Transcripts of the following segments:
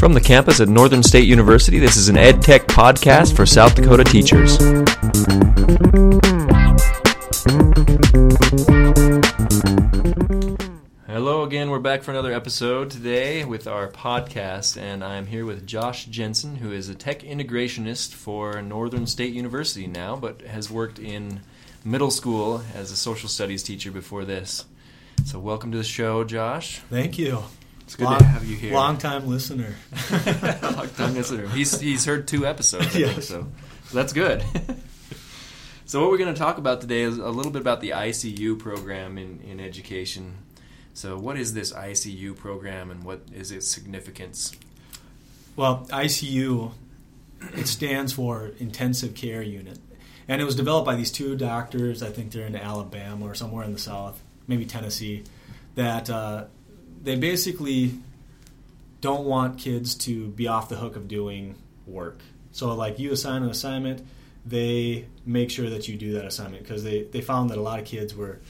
From the campus at Northern State University, this is an Ed Tech podcast for South Dakota teachers. Hello again. We're back for another episode today with our podcast, and I'm here with Josh Jensen, who is a tech integrationist for Northern State University now, but has worked in middle school as a social studies teacher before this. So, welcome to the show, Josh. Thank you. It's good long, to have you here. Long time listener. long time listener. He's he's heard two episodes, I Yes. think, so, so that's good. so, what we're going to talk about today is a little bit about the ICU program in in education. So, what is this ICU program, and what is its significance? Well, ICU, it stands for Intensive Care Unit. And it was developed by these two doctors, I think they're in Alabama or somewhere in the South, maybe Tennessee, that uh, they basically don't want kids to be off the hook of doing work. So, like, you assign an assignment, they make sure that you do that assignment because they, they found that a lot of kids were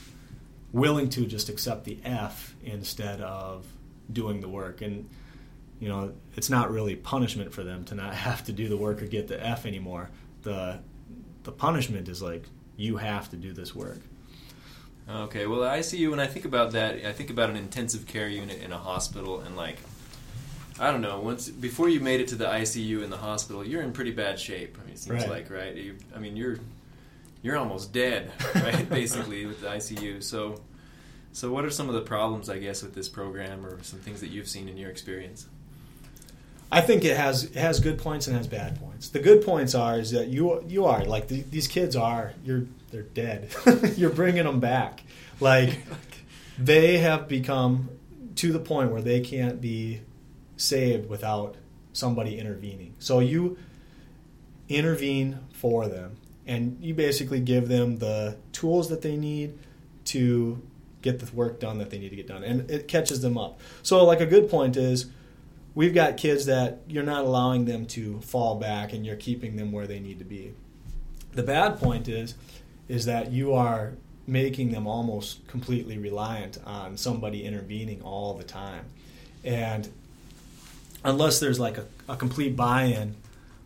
willing to just accept the F instead of doing the work. And, you know, it's not really punishment for them to not have to do the work or get the F anymore. The, the punishment is like, you have to do this work. Okay, well, the ICU. When I think about that, I think about an intensive care unit in a hospital, and like, I don't know. Once before you made it to the ICU in the hospital, you're in pretty bad shape. I mean, it seems Right. like right. You, I mean, you're you're almost dead, right? Basically, with the ICU. So, so what are some of the problems, I guess, with this program, or some things that you've seen in your experience? I think it has it has good points and has bad points. The good points are is that you you are like the, these kids are you're they're dead. you're bringing them back. Like they have become to the point where they can't be saved without somebody intervening. So you intervene for them and you basically give them the tools that they need to get the work done that they need to get done and it catches them up. So like a good point is we've got kids that you're not allowing them to fall back and you're keeping them where they need to be. The bad point is is that you are making them almost completely reliant on somebody intervening all the time. And unless there's like a, a complete buy-in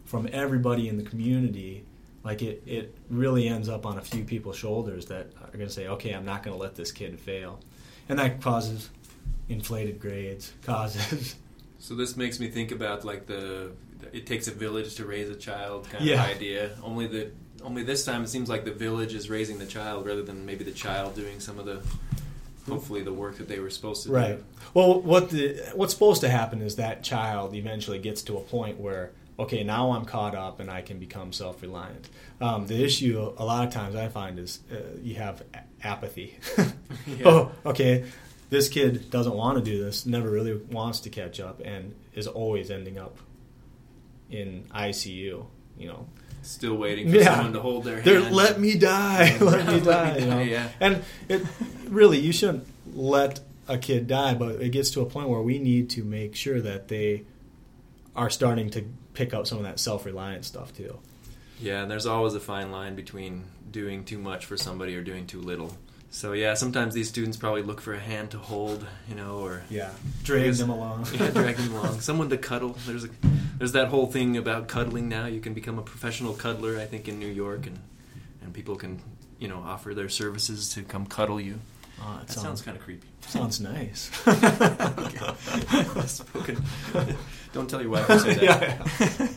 from everybody in the community, like it, it really ends up on a few people's shoulders that are going to say, okay, I'm not going to let this kid fail. And that causes inflated grades, causes So this makes me think about like the it takes a village to raise a child kind Yeah. of idea. Only the only this time it seems like the village is raising the child rather than maybe the child doing some of the hopefully the work that they were supposed to Right. do. Right. Well, what the what's supposed to happen is that child eventually gets to a point where okay, now I'm caught up and I can become self-reliant. Um, the issue a lot of times I find is uh, you have apathy. Yeah. Oh, okay. This kid doesn't want to do this, never really wants to catch up, and is always ending up in ICU. You know, Still waiting for Yeah. someone to hold their They're, hand. let me die, let me Let me die. you know? die, yeah. And it really, you shouldn't let a kid die, but it gets to a point where we need to make sure that they are starting to pick up some of that self-reliant stuff too. Yeah, and there's always a fine line between doing too much for somebody or doing too little. So yeah, sometimes these students probably look for a hand to hold, you know, or Yeah, drag them along. yeah, drag them along. Someone to cuddle. There's a there's that whole thing about cuddling now. You can become a professional cuddler, I think, in New York, and and people can you know offer their services to come cuddle you. Oh, it That sounds kind of creepy. sounds nice. Spoken. Don't tell your wife I said that. Yeah,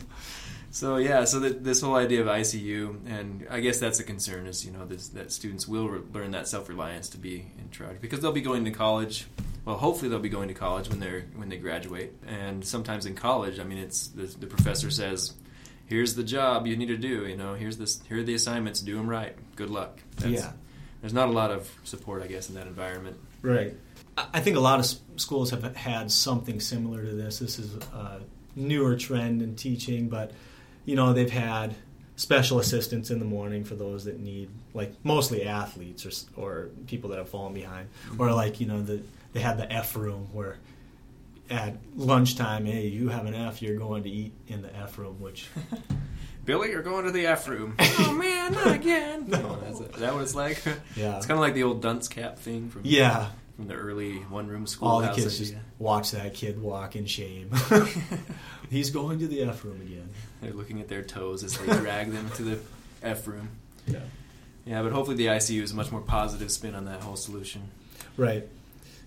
So yeah, so that this whole idea of ICU, and I guess that's a concern is you know this, that students will re- learn that self reliance to be in charge because they'll be going to college. Well, hopefully they'll be going to college when they're when they graduate, and sometimes in college, I mean, it's the, the professor says, "Here's the job you need to do. You know, here's this, here are the assignments. Do them right. Good luck." Yeah. There's not a lot of support, I guess, in that environment. Right. I think a lot of schools have had something similar to this. This is a newer trend in teaching, but you know they've had special assistants in the morning for those that need, like mostly athletes or or people that have fallen behind, mm-hmm. or like you know the they had the F room where at lunchtime, hey, you have an F, you're going to eat in the F room, which Billy, you're going to the F room. oh man, not again. no, that's it. Is that what it's like? Yeah. It's kind of like the old dunce cap thing from yeah, from the early one room All the kids just uh, watch that kid walk in shame. He's going to the F room again. They're looking at their toes as they drag them to the F room. Yeah. Yeah, but hopefully the ICU is a much more positive spin on that whole solution. Right.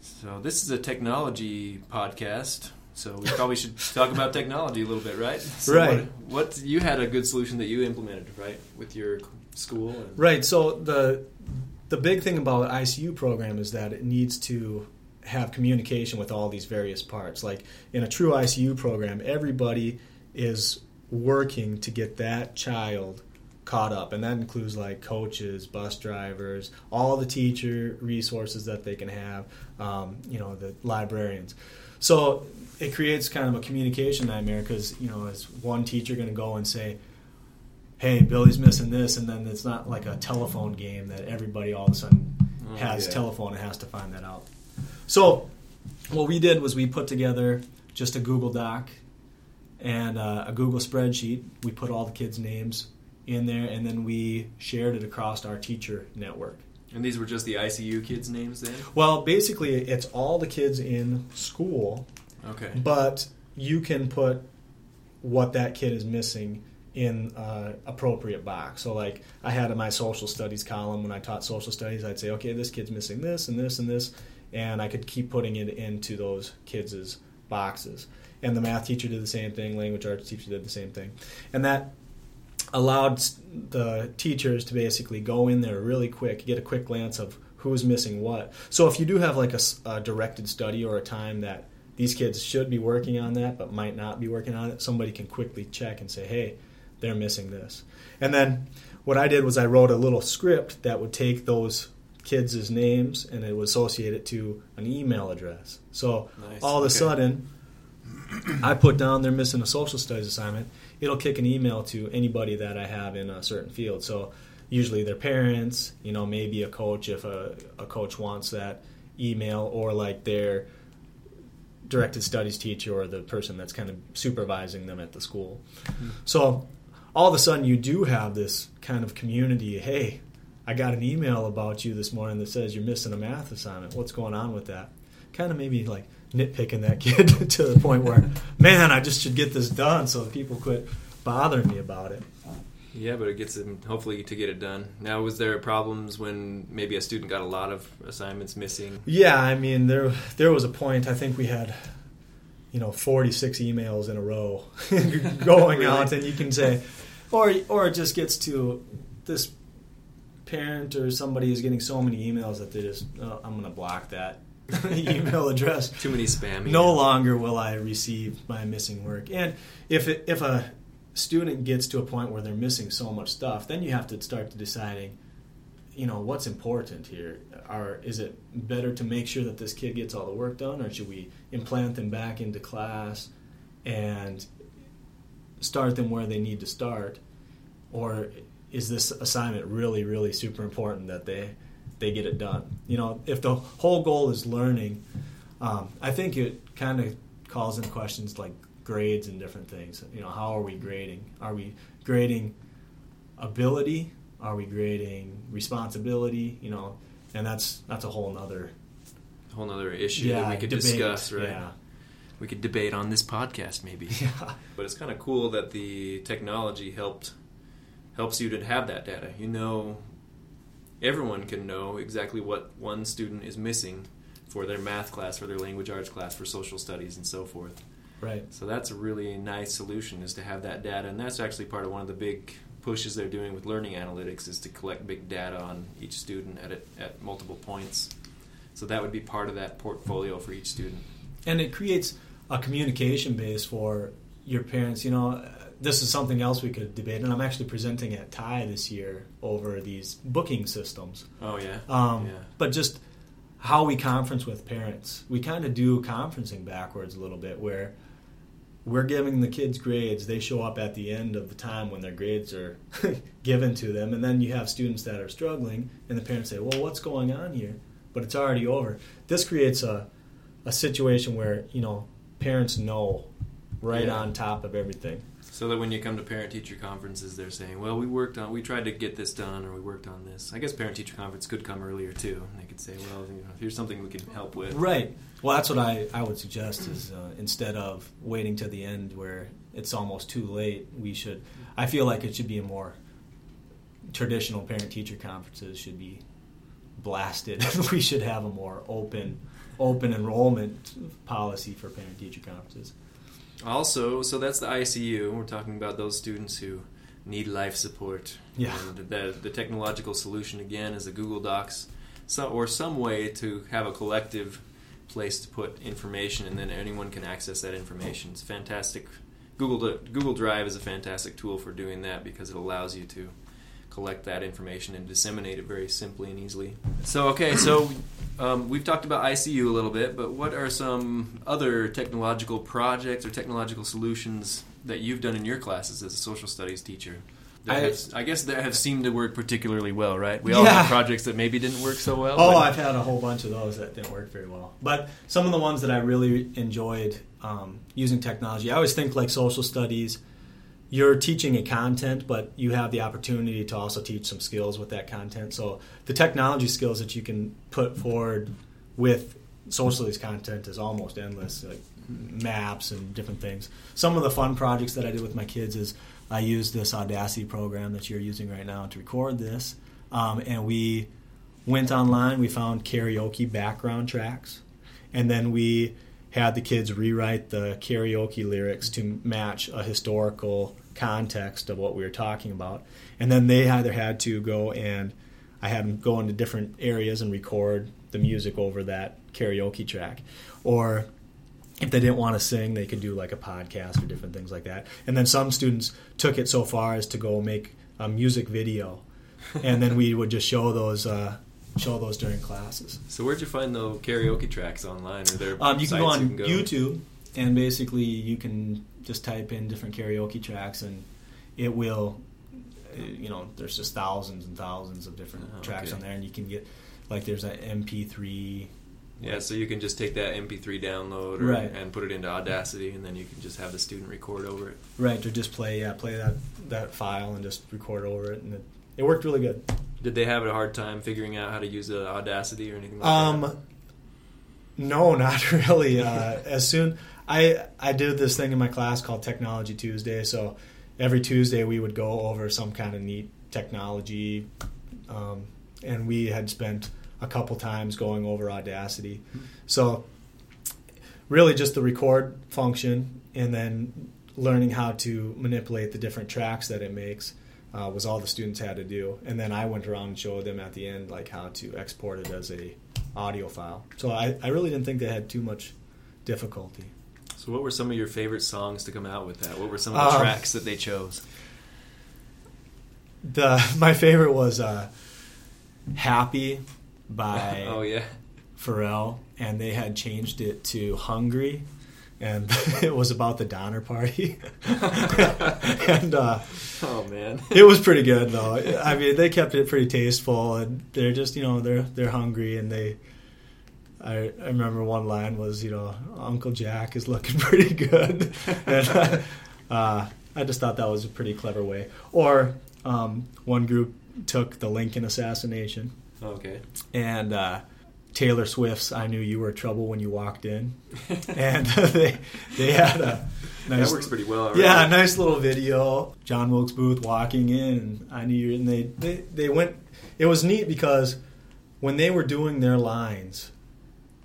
So this is a technology podcast. So we probably should talk about technology a little bit, right? So Right. What, what you had a good solution that you implemented, right, with your school? And, Right. So the the big thing about ICU program is that it needs to have communication with all these various parts. Like in a true ICU program, everybody is working to get that child caught up, and that includes like coaches, bus drivers, all the teacher resources that they can have. Um, you know, the librarians. So it creates kind of a communication nightmare because you know, is one teacher going to go and say, hey, Billy's missing this, and then it's not like a telephone game that everybody all of a sudden Oh, has yeah. telephone and has to find that out. So what we did was we put together just a Google Doc and uh, a Google spreadsheet. We put all the kids' names in there, and then we shared it across our teacher network. And these were just the ICU kids' names then? Well, basically, it's all the kids in school Okay. but you can put what that kid is missing in uh, appropriate box. So, like I had in my social studies column when I taught social studies, I'd say, okay, this kid's missing this and this and this, and I could keep putting it into those kids' boxes. And the math teacher did the same thing. Language arts teacher did the same thing, and that allowed the teachers to basically go in there really quick, get a quick glance of who's missing what. So if you do have like a directed study or a time that these kids should be working on that but might not be working on it, somebody can quickly check and say, hey, they're missing this. And then what I did was I wrote a little script that would take those kids' names and it would associate it to an email address. So Nice. all of a Okay. sudden, I put down they're missing a social studies assignment. It'll kick an email to anybody that I have in a certain field. So usually their parents, you know, maybe a coach if a, a coach wants that email, or like their directed studies teacher or the person that's kind of supervising them at the school. Hmm. So all of a sudden you do have this kind of community. Hey, I got an email about you this morning that says you're missing a math assignment. What's going on with that? Kind of maybe like nitpicking that kid to the point where, man, I just should get this done so people quit bothering me about it. Yeah, but it gets them hopefully to get it done. Now, was there problems when maybe a student got a lot of assignments missing? Yeah, I mean there there was a point I think we had you know 46 emails in a row going Really? out and you can say or or it just gets to this parent or somebody is getting so many emails that they just oh, I'm going to block that email address. Too many spam. No longer will I receive my missing work. And if it, if a student gets to a point where they're missing so much stuff, then you have to start to deciding, you know, what's important here. Are is it better to make sure that this kid gets all the work done, or should we implant them back into class and start them where they need to start, or is this assignment really, really super important that they they get it done? You know, if the whole goal is learning, um, I think it kind of calls into questions like grades and different things. You know, how are we grading? Are we grading ability? Are we grading responsibility? You know, and that's that's a whole nother whole other issue that we could debate. discuss, right? Yeah, We could debate on this podcast, maybe. yeah, But it's kind of cool that the technology helped helps you to have that data. You know, everyone can know exactly what one student is missing for their math class, for their language arts class, for social studies, and so forth. right. So that's a really nice solution is to have that data, and that's actually part of one of the big pushes they're doing with learning analytics is to collect big data on each student at it, at multiple points. So that would be part of that portfolio for each student. and it creates a communication base for your parents. You know, this is something else we could debate, and I'm actually presenting at TIE this year over these booking systems. Oh yeah, Um, yeah. But just how we conference with parents, we kind of do conferencing backwards a little bit, where we're giving the kids grades. They show up at the end of the time when their grades are given to them, and then you have students that are struggling, and the parents say, "Well, what's going on here?" But it's already over. This creates a a situation where you know parents know right Yeah. on top of everything. So that when you come to parent teacher conferences, they're saying, "Well, we worked on, we tried to get this done, or we worked on this." I guess parent teacher conference could come earlier too. And they could say, "Well, you know, here's something we can help with." Right. Well, that's what I, I would suggest is uh, instead of waiting to the end where it's almost too late, we should. I feel like it should be a more traditional parent teacher conferences should be blasted. we should have a more open open enrollment policy for parent teacher conferences. Also, so that's the ICU. We're talking about those students who need life support. Yeah. And the, the technological solution again is a Google Docs, so, or some way to have a collective place to put information, and then anyone can access that information. It's fantastic. Google Google Drive is a fantastic tool for doing that because it allows you to collect that information and disseminate it very simply and easily. So, okay, so um, we've talked about ICU a little bit, but what are some other technological projects or technological solutions that you've done in your classes as a social studies teacher? I- have, I guess that have seemed to work particularly well, right? We all Yeah. have projects that maybe didn't work so well. Oh, but- I've had a whole bunch of those that didn't work very well. But some of the ones that I really enjoyed um, using technology, I always think like social studies, you're teaching a content, but you have the opportunity to also teach some skills with that content. So the technology skills that you can put forward with social studies content is almost endless, like maps and different things. Some of the fun projects that I did with my kids is I used this Audacity program that you're using right now to record this, um, and we went online. We found karaoke background tracks, and then we had the kids rewrite the karaoke lyrics to match a historical context of what we were talking about. And then they either had to go and I had them go into different areas and record the music over that karaoke track, or if they didn't want to sing, they could do like a podcast or different things like that. And then some students took it so far as to go make a music video, and then we would just show those uh, show those during classes. So where'd you find the karaoke tracks online? Are there Um, you can go on YouTube, and basically you can just type in different karaoke tracks, and it will. You know, there's just thousands and thousands of different Oh, tracks okay. on there, and you can get like there's an MP3. Yeah, so you can just take that MP3 download or, Right. and put it into Audacity, and then you can just have the student record over it. Right, or just play yeah, play that that file and just record over it, and it, it worked really good. Did they have a hard time figuring out how to use uh, Audacity or anything like Um, that? no, not really. Uh, as soon I I did this thing in my class called Technology Tuesday. So every Tuesday we would go over some kind of neat technology, um, and we had spent a couple times going over Audacity. So really, just the record function, and then learning how to manipulate the different tracks that it makes. Uh, was all the students had to do, and then I went around and showed them at the end like how to export it as a audio file. So I, I really didn't think they had too much difficulty. So, what were some of your favorite songs to come out with that? What were some of the Um, tracks that they chose? The my favorite was uh, "Happy" by oh yeah, Pharrell, and they had changed it to "Hungry," and it was about the Donner Party, and uh, oh man. it was pretty good though. I mean, they kept it pretty tasteful, and they're just you know they're they're hungry, and they. I, I remember one line was you know Uncle Jack is looking pretty good, and uh, I just thought that was a pretty clever way. Or um, one group took the Lincoln assassination, Okay. and uh, Taylor Swift's "I Knew You Were Trouble When You Walked In," and they they had a nice that works pretty well. Already. yeah, nice little video. John Wilkes Booth walking in, and I knew you. And they, they they went. It was neat because when they were doing their lines,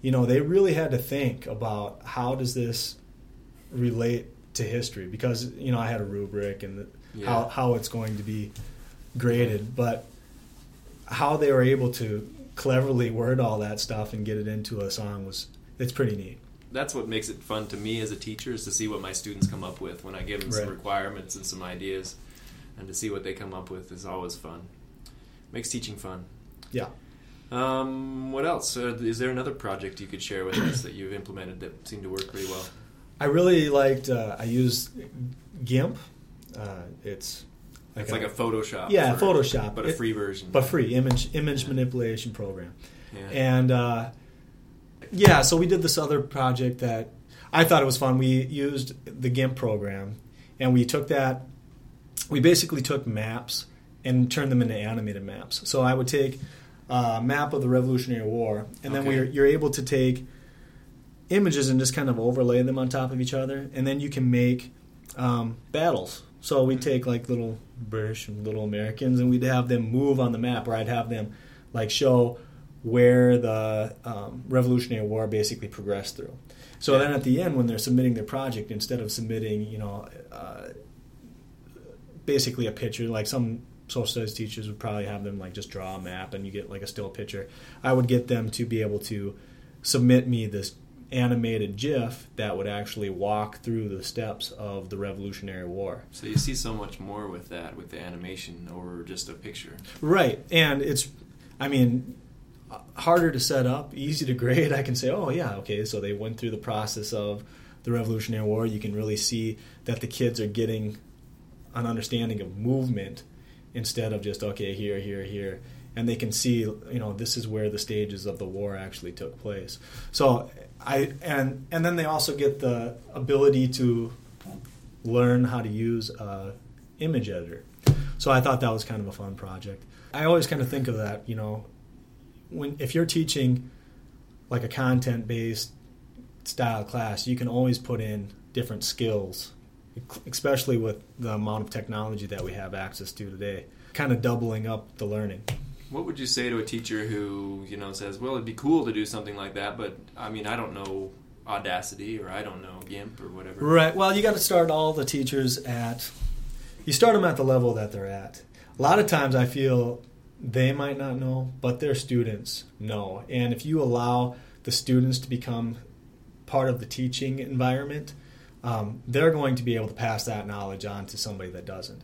you know, they really had to think about how does this relate to history because you know I had a rubric and the, Yeah. how how it's going to be graded, but how they were able to cleverly word all that stuff and get it into a song was it's pretty neat. that's what makes it fun to me as a teacher is to see what my students come up with when I give them some requirements and some ideas, and to see what they come up with is always fun. Makes teaching fun. Yeah. Um, what else? Uh, is there another project you could share with us that you've implemented that seemed to work pretty well? I really liked. Uh, I used GIMP. Uh, it's It's like a Photoshop. yeah, for- Photoshop, but a free version. but free image image manipulation program. yeah. And uh, yeah, so we did this other project that I thought it was fun. We used the GIMP program, and we took that. We basically took maps and turned them into animated maps. So I would take a map of the Revolutionary War, and then Okay. we're, you're able to take images and just kind of overlay them on top of each other, and then you can make um, battles. So we'd take like little British and little Americans, and we'd have them move on the map, or I'd have them like show where the um, Revolutionary War basically progressed through. So Yeah. then at the end, when they're submitting their project, instead of submitting, you know, uh, basically a picture, like some social studies teachers would probably have them like just draw a map and you get like a still picture. I would get them to be able to submit me this animated GIF that would actually walk through the steps of the Revolutionary War. So you see so much more with that, with the animation over just a picture. Right, and it's, I mean, harder to set up, easy to grade. I can say, oh yeah, okay, so they went through the process of the Revolutionary War. You can really see that the kids are getting an understanding of movement instead of just okay here, here, here, and they can see, you know, this is where the stages of the war actually took place. So I and and then they also get the ability to learn how to use a image editor. So I thought that was kind of a fun project. I always kind of think of that, you know, when if you're teaching like a content based style class, you can always put in different skills, especially with the amount of technology that we have access to today, kind of doubling up the learning. What would you say to a teacher who, you know, says, "Well, it'd be cool to do something like that, but I mean, I don't know Audacity or I don't know GIMP or whatever." Right. Well, you got to start all the teachers at. You start them at the level that they're at. A lot of times, I feel they might not know, but their students know. And if you allow the students to become part of the teaching environment, um, they're going to be able to pass that knowledge on to somebody that doesn't.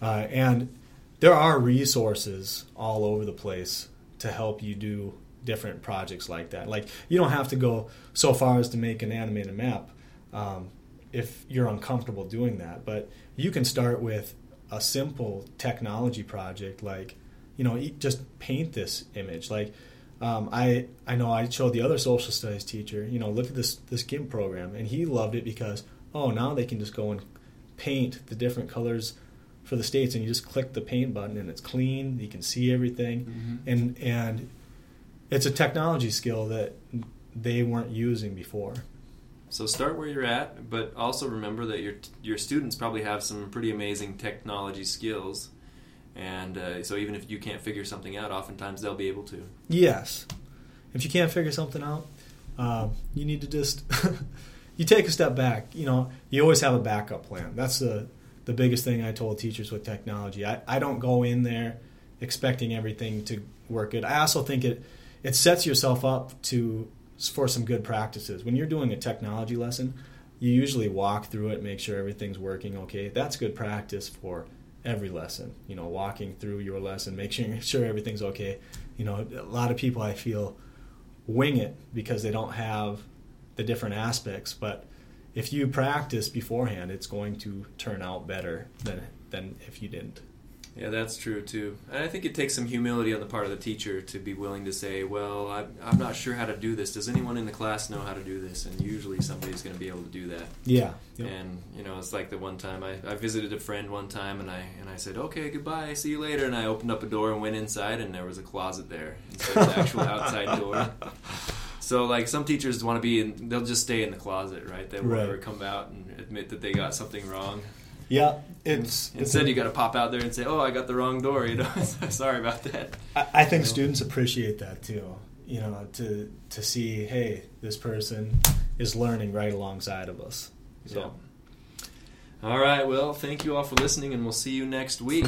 Uh, and there are resources all over the place to help you do different projects like that. Like you don't have to go so far as to make an animated map um, if you're uncomfortable doing that, but you can start with a simple technology project like you know just paint this image like um, I I know I showed the other social studies teacher you know look at this this GIMP program and he loved it because oh now they can just go and paint the different colors for the states and you just click the paint button and it's clean you can see everything Mhm. and and it's a technology skill that they weren't using before So start where you're at, but also remember that your your students probably have some pretty amazing technology skills, and uh, so even if you can't figure something out, oftentimes they'll be able to. Yes. If you can't figure something out, um, you need to just you take a step back. You know, you always have a backup plan. That's the the biggest thing I told teachers with technology. I, I don't go in there expecting everything to work good. I also think it it sets yourself up to for some good practices. When you're doing a technology lesson, you usually walk through it, make sure everything's working okay. That's good practice for every lesson. You know, walking through your lesson, sure sure everything's okay. You know, a lot of people I feel wing it because they don't have the different aspects, but if you practice beforehand, it's going to turn out better than than if you didn't. Yeah, that's true too. And I think it takes some humility on the part of the teacher to be willing to say, "Well, I'm, I'm not sure how to do this. Does anyone in the class know how to do this?" And usually somebody's going to be able to do that. Yeah. Yep. And you know, it's like the one time I, I visited a friend one time, and I and I said, "Okay, goodbye, see you later." And I opened up a door and went inside, and there was a closet there instead of the actual outside door. So like some teachers want to be in, they'll just stay in the closet, right? They won't Right. ever come out and admit that they got something wrong. Yeah, it's Instead, it's, you got to pop out there and say, "Oh, I got the wrong door," you know. Sorry about that. I, I think you know? students appreciate that too. You know, to to see, hey, this person is learning right alongside of us. So. Yeah. All right. Well, thank you all for listening, and we'll see you next week.